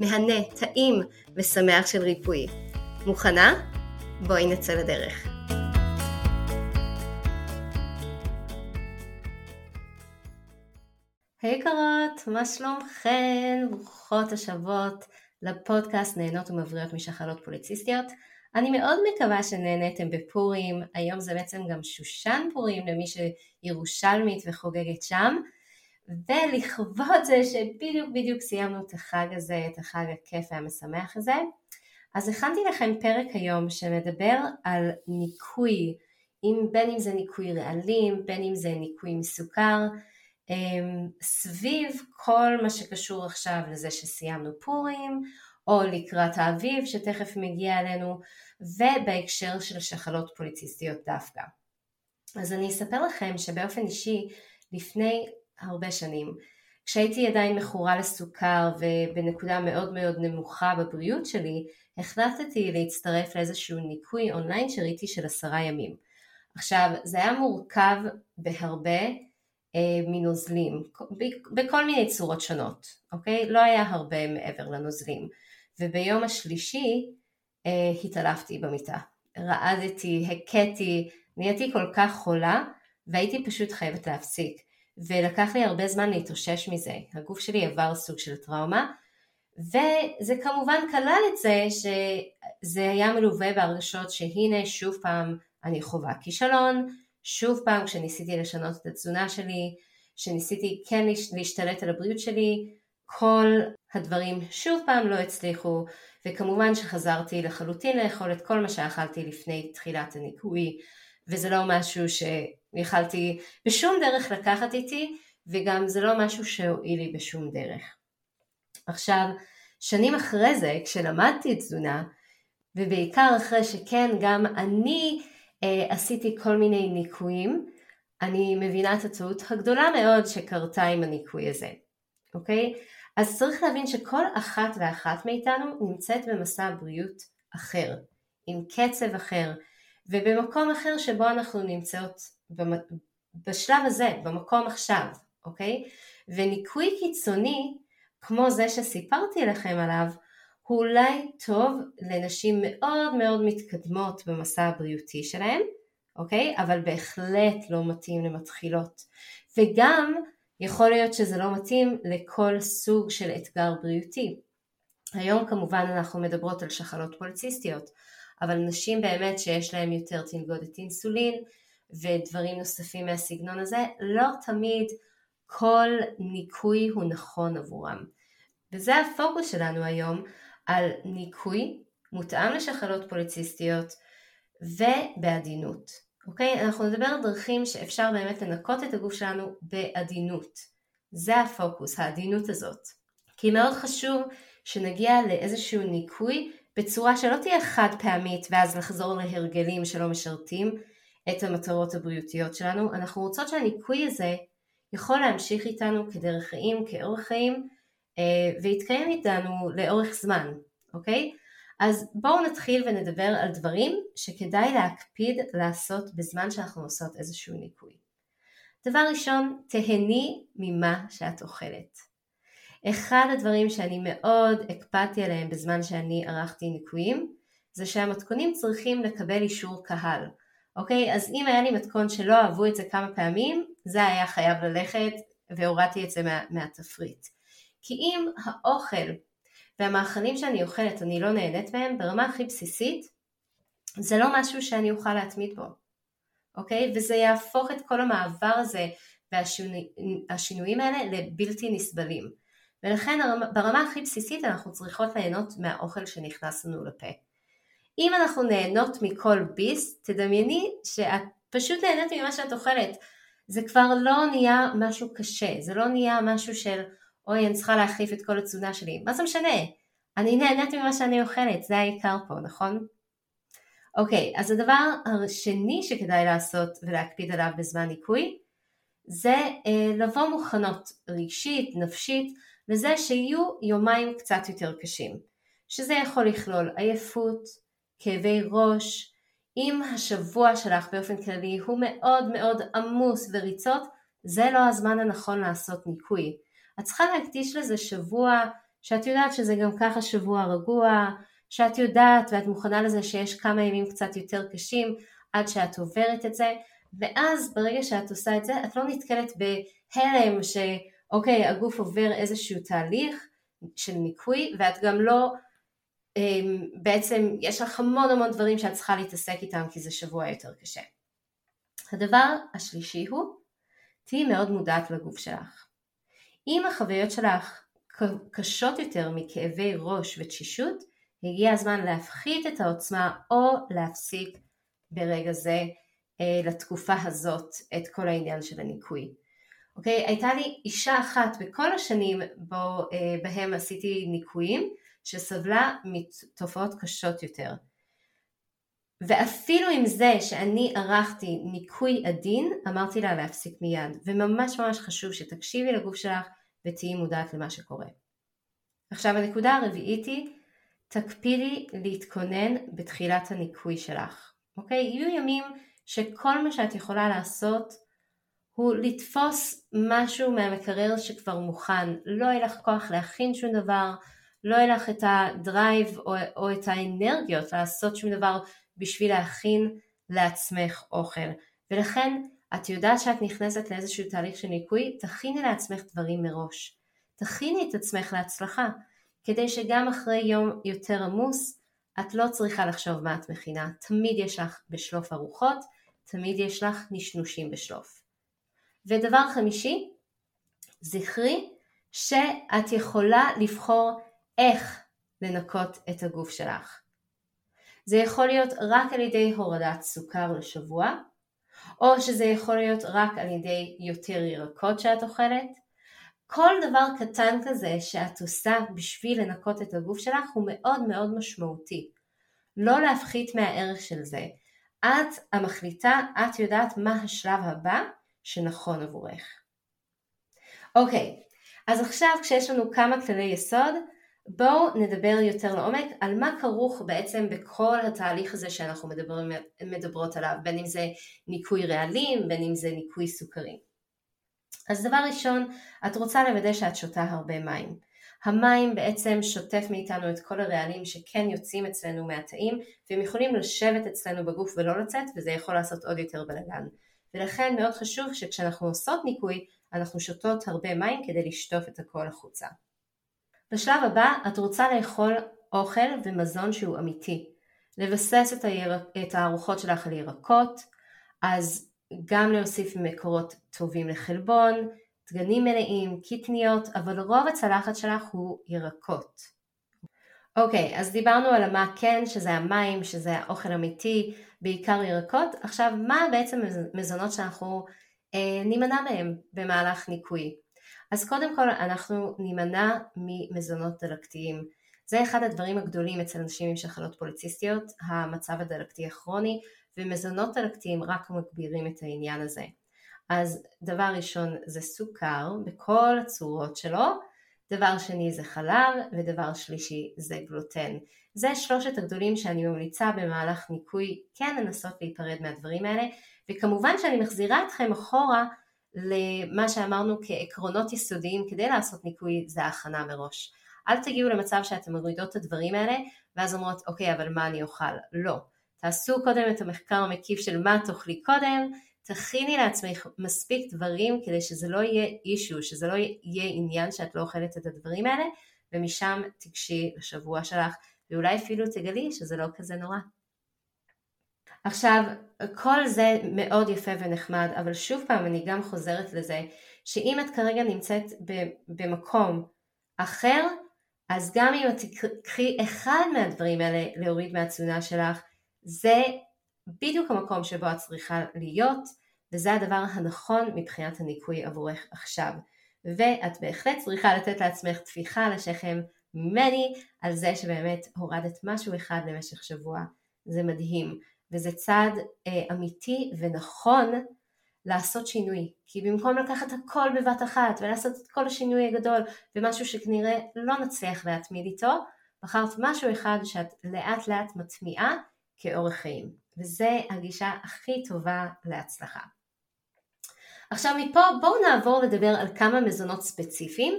מהנה, טעים ושמח של ריפוי. מוכנה? בואי נצא לדרך. היי hey, קרות, מה שלומכן? ברוכות השבות לפודקאסט נהנות ומבריאות משחלות פוליציסטיות. אני מאוד מקווה שנהניתם בפורים, היום זה בעצם גם שושן פורים למי שירושלמית וחוגגת שם. ולכבוד זה שבדיוק בדיוק סיימנו את החג הזה, את החג הכיף והמשמח הזה, אז הכנתי לכם פרק היום שמדבר על ניקוי, אם, בין אם זה ניקוי רעלים, בין אם זה ניקוי מסוכר, אמ, סביב כל מה שקשור עכשיו לזה שסיימנו פורים, או לקראת האביב שתכף מגיע אלינו, ובהקשר של שחלות פוליציסטיות דווקא. אז אני אספר לכם שבאופן אישי, לפני הרבה שנים. כשהייתי עדיין מכורה לסוכר ובנקודה מאוד מאוד נמוכה בבריאות שלי, החלטתי להצטרף לאיזשהו ניקוי אונליין שראיתי של עשרה ימים. עכשיו, זה היה מורכב בהרבה אה, מנוזלים, בכל מיני צורות שונות, אוקיי? לא היה הרבה מעבר לנוזלים. וביום השלישי אה, התעלפתי במיטה. רעדתי, הכיתי, נהייתי כל כך חולה והייתי פשוט חייבת להפסיק. ולקח לי הרבה זמן להתאושש מזה. הגוף שלי עבר סוג של טראומה, וזה כמובן כלל את זה שזה היה מלווה בהרגשות שהנה שוב פעם אני חווה כישלון, שוב פעם כשניסיתי לשנות את התזונה שלי, שניסיתי כן להשתלט על הבריאות שלי, כל הדברים שוב פעם לא הצליחו, וכמובן שחזרתי לחלוטין לאכול את כל מה שאכלתי לפני תחילת הניקוי, וזה לא משהו ש... ויכלתי בשום דרך לקחת איתי, וגם זה לא משהו שהועיל לי בשום דרך. עכשיו, שנים אחרי זה, כשלמדתי תזונה, ובעיקר אחרי שכן גם אני אה, עשיתי כל מיני ניקויים, אני מבינה את הטעות הגדולה מאוד שקרתה עם הניקוי הזה, אוקיי? אז צריך להבין שכל אחת ואחת מאיתנו נמצאת במסע בריאות אחר, עם קצב אחר, ובמקום אחר שבו אנחנו נמצאות בשלב הזה, במקום עכשיו, אוקיי? וניקוי קיצוני, כמו זה שסיפרתי לכם עליו, הוא אולי טוב לנשים מאוד מאוד מתקדמות במסע הבריאותי שלהן, אוקיי? אבל בהחלט לא מתאים למתחילות. וגם יכול להיות שזה לא מתאים לכל סוג של אתגר בריאותי. היום כמובן אנחנו מדברות על שחלות פוליציסטיות, אבל נשים באמת שיש להן יותר תנגודת אינסולין, ודברים נוספים מהסגנון הזה, לא תמיד כל ניקוי הוא נכון עבורם. וזה הפוקוס שלנו היום על ניקוי מותאם לשחלות פוליציסטיות ובעדינות. אוקיי? אנחנו נדבר על דרכים שאפשר באמת לנקות את הגוף שלנו בעדינות. זה הפוקוס, העדינות הזאת. כי מאוד חשוב שנגיע לאיזשהו ניקוי בצורה שלא תהיה חד פעמית ואז לחזור להרגלים שלא משרתים, את המטרות הבריאותיות שלנו, אנחנו רוצות שהניקוי הזה יכול להמשיך איתנו כדרך חיים, כאורח חיים, אה, ויתקיים איתנו לאורך זמן, אוקיי? אז בואו נתחיל ונדבר על דברים שכדאי להקפיד לעשות בזמן שאנחנו עושות איזשהו ניקוי. דבר ראשון, תהני ממה שאת אוכלת. אחד הדברים שאני מאוד הקפדתי עליהם בזמן שאני ערכתי ניקויים, זה שהמתכונים צריכים לקבל אישור קהל. אוקיי? אז אם היה לי מתכון שלא אהבו את זה כמה פעמים, זה היה חייב ללכת והורדתי את זה מה, מהתפריט. כי אם האוכל והמאכלים שאני אוכלת אני לא נהנית מהם, ברמה הכי בסיסית, זה לא משהו שאני אוכל להתמיד בו, אוקיי? וזה יהפוך את כל המעבר הזה והשינויים האלה לבלתי נסבלים. ולכן ברמה הכי בסיסית אנחנו צריכות ליהנות מהאוכל שנכנס לנו לפה. אם אנחנו נהנות מכל ביס, תדמייני שאת פשוט נהנית ממה שאת אוכלת. זה כבר לא נהיה משהו קשה, זה לא נהיה משהו של אוי אני צריכה להחליף את כל התזונה שלי, מה זה משנה? אני נהנית ממה שאני אוכלת, זה העיקר פה, נכון? אוקיי, אז הדבר השני שכדאי לעשות ולהקפיד עליו בזמן ניקוי זה אה, לבוא מוכנות רגשית, נפשית, לזה שיהיו יומיים קצת יותר קשים, שזה יכול לכלול עייפות, כאבי ראש, אם השבוע שלך באופן כללי הוא מאוד מאוד עמוס וריצות, זה לא הזמן הנכון לעשות ניקוי. את צריכה להקדיש לזה שבוע שאת יודעת שזה גם ככה שבוע רגוע, שאת יודעת ואת מוכנה לזה שיש כמה ימים קצת יותר קשים עד שאת עוברת את זה, ואז ברגע שאת עושה את זה את לא נתקלת בהלם שאוקיי הגוף עובר איזשהו תהליך של ניקוי ואת גם לא אמ, בעצם יש לך המון המון דברים שאת צריכה להתעסק איתם כי זה שבוע יותר קשה. הדבר השלישי הוא תהיי מאוד מודעת לגוף שלך. אם החוויות שלך קשות יותר מכאבי ראש ותשישות, הגיע הזמן להפחית את העוצמה או להפסיק ברגע זה אה, לתקופה הזאת את כל העניין של הניקוי. אוקיי? הייתה לי אישה אחת בכל השנים בו, אה, בהם עשיתי ניקויים שסבלה מתופעות קשות יותר. ואפילו עם זה שאני ערכתי ניקוי עדין, אמרתי לה להפסיק מיד, וממש ממש חשוב שתקשיבי לגוף שלך ותהיי מודעת למה שקורה. עכשיו הנקודה הרביעית היא, תקפידי להתכונן בתחילת הניקוי שלך, אוקיי? יהיו ימים שכל מה שאת יכולה לעשות הוא לתפוס משהו מהמקרר שכבר מוכן, לא יהיה לך כוח להכין שום דבר, לא יהיה לך את הדרייב או, או את האנרגיות לעשות שום דבר בשביל להכין לעצמך אוכל. ולכן את יודעת שאת נכנסת לאיזשהו תהליך של ניקוי, תכיני לעצמך דברים מראש. תכיני את עצמך להצלחה, כדי שגם אחרי יום יותר עמוס, את לא צריכה לחשוב מה את מכינה. תמיד יש לך בשלוף ארוחות, תמיד יש לך נשנושים בשלוף. ודבר חמישי, זכרי שאת יכולה לבחור איך לנקות את הגוף שלך. זה יכול להיות רק על ידי הורדת סוכר לשבוע, או שזה יכול להיות רק על ידי יותר ירקות שאת אוכלת. כל דבר קטן כזה שאת עושה בשביל לנקות את הגוף שלך הוא מאוד מאוד משמעותי. לא להפחית מהערך של זה. את המחליטה, את יודעת מה השלב הבא שנכון עבורך. אוקיי, אז עכשיו כשיש לנו כמה כללי יסוד, בואו נדבר יותר לעומק על מה כרוך בעצם בכל התהליך הזה שאנחנו מדברים, מדברות עליו, בין אם זה ניקוי רעלים, בין אם זה ניקוי סוכרים. אז דבר ראשון, את רוצה לוודא שאת שותה הרבה מים. המים בעצם שוטף מאיתנו את כל הרעלים שכן יוצאים אצלנו מהתאים והם יכולים לשבת אצלנו בגוף ולא לצאת וזה יכול לעשות עוד יותר בלגן. ולכן מאוד חשוב שכשאנחנו עושות ניקוי אנחנו שותות הרבה מים כדי לשטוף את הכל החוצה. בשלב הבא את רוצה לאכול אוכל ומזון שהוא אמיתי. לבסס את, הירק, את הארוחות שלך על ירקות, אז גם להוסיף מקורות טובים לחלבון, דגנים מלאים, קטניות, אבל רוב הצלחת שלך הוא ירקות. אוקיי, אז דיברנו על המה כן, שזה המים, שזה האוכל אמיתי, בעיקר ירקות. עכשיו, מה בעצם מזונות שאנחנו אה, נימנע מהם במהלך ניקוי? אז קודם כל אנחנו נימנע ממזונות דלקתיים. זה אחד הדברים הגדולים אצל אנשים עם שחלות פוליציסטיות, המצב הדלקתי הכרוני, ומזונות דלקתיים רק מגבירים את העניין הזה. אז דבר ראשון זה סוכר בכל הצורות שלו, דבר שני זה חלב, ודבר שלישי זה גלוטן. זה שלושת הגדולים שאני ממליצה במהלך ניקוי כן לנסות להיפרד מהדברים האלה, וכמובן שאני מחזירה אתכם אחורה למה שאמרנו כעקרונות יסודיים כדי לעשות ניקוי זה ההכנה מראש. אל תגיעו למצב שאתם מורידות את הדברים האלה ואז אומרות אוקיי אבל מה אני אוכל? לא. תעשו קודם את המחקר המקיף של מה תאכלי קודם, תכיני לעצמך מספיק דברים כדי שזה לא יהיה אישו, שזה לא יהיה עניין שאת לא אוכלת את הדברים האלה ומשם תיגשי לשבוע שלך, ואולי אפילו תגלי שזה לא כזה נורא. עכשיו, כל זה מאוד יפה ונחמד, אבל שוב פעם אני גם חוזרת לזה, שאם את כרגע נמצאת במקום אחר, אז גם אם את תקחי אחד מהדברים האלה להוריד מהתזונה שלך, זה בדיוק המקום שבו את צריכה להיות, וזה הדבר הנכון מבחינת הניקוי עבורך עכשיו. ואת בהחלט צריכה לתת לעצמך טפיחה לשכם ממני על זה שבאמת הורדת משהו אחד למשך שבוע. זה מדהים, וזה צעד אה, אמיתי ונכון לעשות שינוי. כי במקום לקחת הכל בבת אחת ולעשות את כל השינוי הגדול ומשהו שכנראה לא נצליח להתמיד איתו, בחרת משהו אחד שאת לאט לאט מטמיעה כאורח חיים. וזה הגישה הכי טובה להצלחה. עכשיו מפה בואו נעבור לדבר על כמה מזונות ספציפיים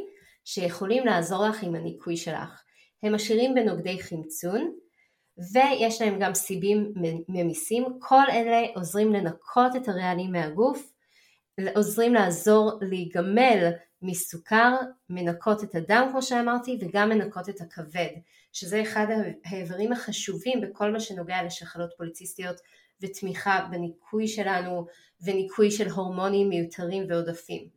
שיכולים לעזור לך עם הניקוי שלך. הם עשירים בנוגדי חמצון ויש להם גם סיבים ממיסים, כל אלה עוזרים לנקות את הרעלים מהגוף, עוזרים לעזור להיגמל מסוכר, מנקות את הדם כמו שאמרתי וגם מנקות את הכבד, שזה אחד האיברים החשובים בכל מה שנוגע לשחלות פוליציסטיות ותמיכה בניקוי שלנו וניקוי של הורמונים מיותרים ועודפים.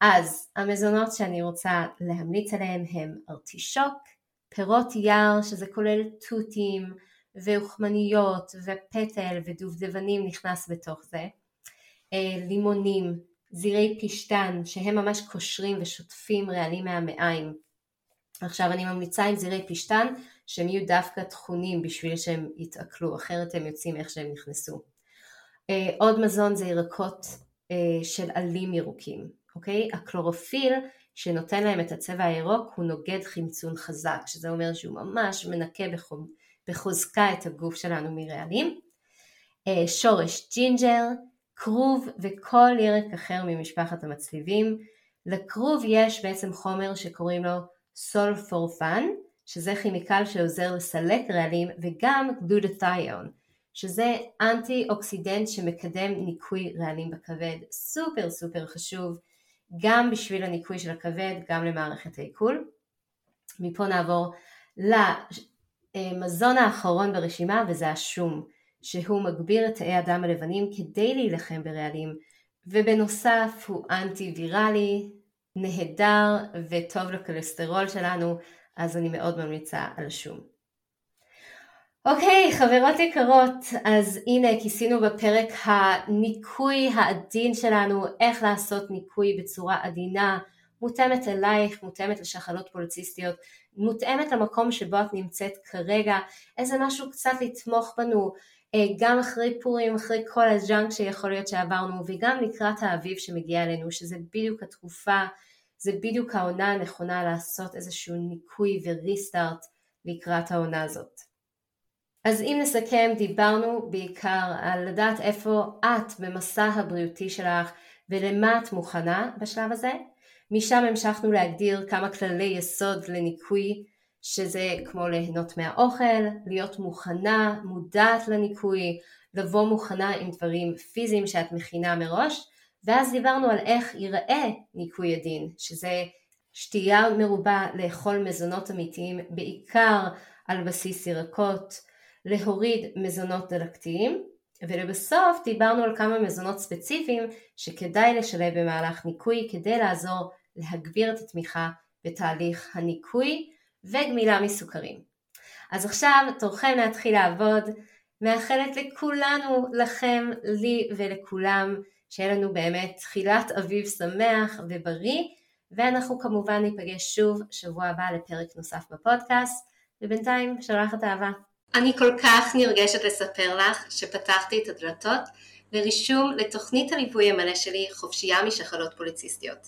אז המזונות שאני רוצה להמליץ עליהם הם ארטישוק, פירות יער שזה כולל תותים ואוכמניות ופטל ודובדבנים נכנס בתוך זה, אה, לימונים, זירי פשטן שהם ממש קושרים ושוטפים רעלים מהמעיים. עכשיו אני ממליצה עם זירי פשטן שהם יהיו דווקא טחונים בשביל שהם יתעכלו, אחרת הם יוצאים איך שהם נכנסו. אה, עוד מזון זה ירקות אה, של עלים ירוקים, אוקיי? הקלורופיל שנותן להם את הצבע הירוק הוא נוגד חמצון חזק, שזה אומר שהוא ממש מנקה בחוזקה את הגוף שלנו מרעלים. אה, שורש ג'ינג'ר, כרוב וכל ירק אחר ממשפחת המצליבים. לכרוב יש בעצם חומר שקוראים לו סולפורפן, שזה כימיקל שעוזר לסלק רעלים, וגם גלוטתיון, שזה אנטי אוקסידנט שמקדם ניקוי רעלים בכבד, סופר סופר חשוב, גם בשביל הניקוי של הכבד, גם למערכת העיכול. מפה נעבור למזון האחרון ברשימה וזה השום, שהוא מגביר את תאי הדם הלבנים כדי להילחם ברעלים, ובנוסף הוא אנטי ויראלי, נהדר וטוב לכולסטרול שלנו, אז אני מאוד ממליצה על שום. אוקיי, חברות יקרות, אז הנה כיסינו בפרק הניקוי העדין שלנו, איך לעשות ניקוי בצורה עדינה, מותאמת אלייך, מותאמת לשחלות פוליציסטיות, מותאמת למקום שבו את נמצאת כרגע, איזה משהו קצת לתמוך בנו, גם אחרי פורים, אחרי כל הג'אנק שיכול להיות שעברנו, וגם לקראת האביב שמגיע אלינו, שזה בדיוק התקופה, זה בדיוק העונה הנכונה לעשות איזשהו ניקוי וריסטארט לקראת העונה הזאת. אז אם נסכם, דיברנו בעיקר על לדעת איפה את במסע הבריאותי שלך ולמה את מוכנה בשלב הזה. משם המשכנו להגדיר כמה כללי יסוד לניקוי, שזה כמו ליהנות מהאוכל, להיות מוכנה, מודעת לניקוי, לבוא מוכנה עם דברים פיזיים שאת מכינה מראש, ואז דיברנו על איך ייראה ניקוי הדין, שזה שתייה מרובה, לאכול מזונות אמיתיים, בעיקר על בסיס ירקות, להוריד מזונות דלקתיים, ולבסוף דיברנו על כמה מזונות ספציפיים שכדאי לשלב במהלך ניקוי כדי לעזור להגביר את התמיכה בתהליך הניקוי וגמילה מסוכרים. אז עכשיו תורכם להתחיל לעבוד, מאחלת לכולנו, לכם, לי ולכולם, שיהיה לנו באמת תחילת אביב שמח ובריא, ואנחנו כמובן ניפגש שוב שבוע הבא לפרק נוסף בפודקאסט, ובינתיים שולחת אהבה. אני כל כך נרגשת לספר לך שפתחתי את הדלתות לרישום לתוכנית הליווי המלא שלי חופשייה משחלות פוליציסטיות.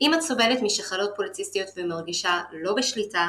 אם את סובלת משחלות פוליציסטיות ומרגישה לא בשליטה,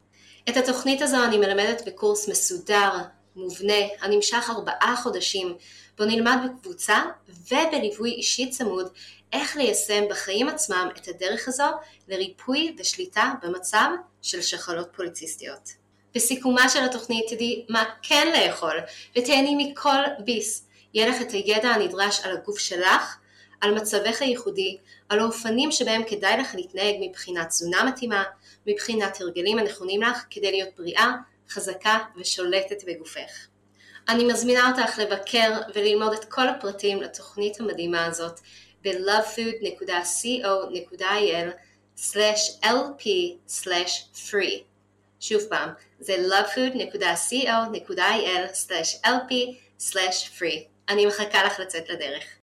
את התוכנית הזו אני מלמדת בקורס מסודר, מובנה, הנמשך ארבעה חודשים, בו נלמד בקבוצה ובליווי אישי צמוד איך ליישם בחיים עצמם את הדרך הזו לריפוי ושליטה במצב של שחלות פוליציסטיות. בסיכומה של התוכנית תדעי מה כן לאכול ותהני מכל ביס. יהיה לך את הידע הנדרש על הגוף שלך, על מצבך הייחודי, על האופנים שבהם כדאי לך להתנהג מבחינת תזונה מתאימה, מבחינת הרגלים הנכונים לך כדי להיות בריאה, חזקה ושולטת בגופך. אני מזמינה אותך לבקר וללמוד את כל הפרטים לתוכנית המדהימה הזאת ב-lovefood.co.il/lp/free שוב פעם, זה lovefood.co.il/lp/free אני מחכה לך לצאת לדרך.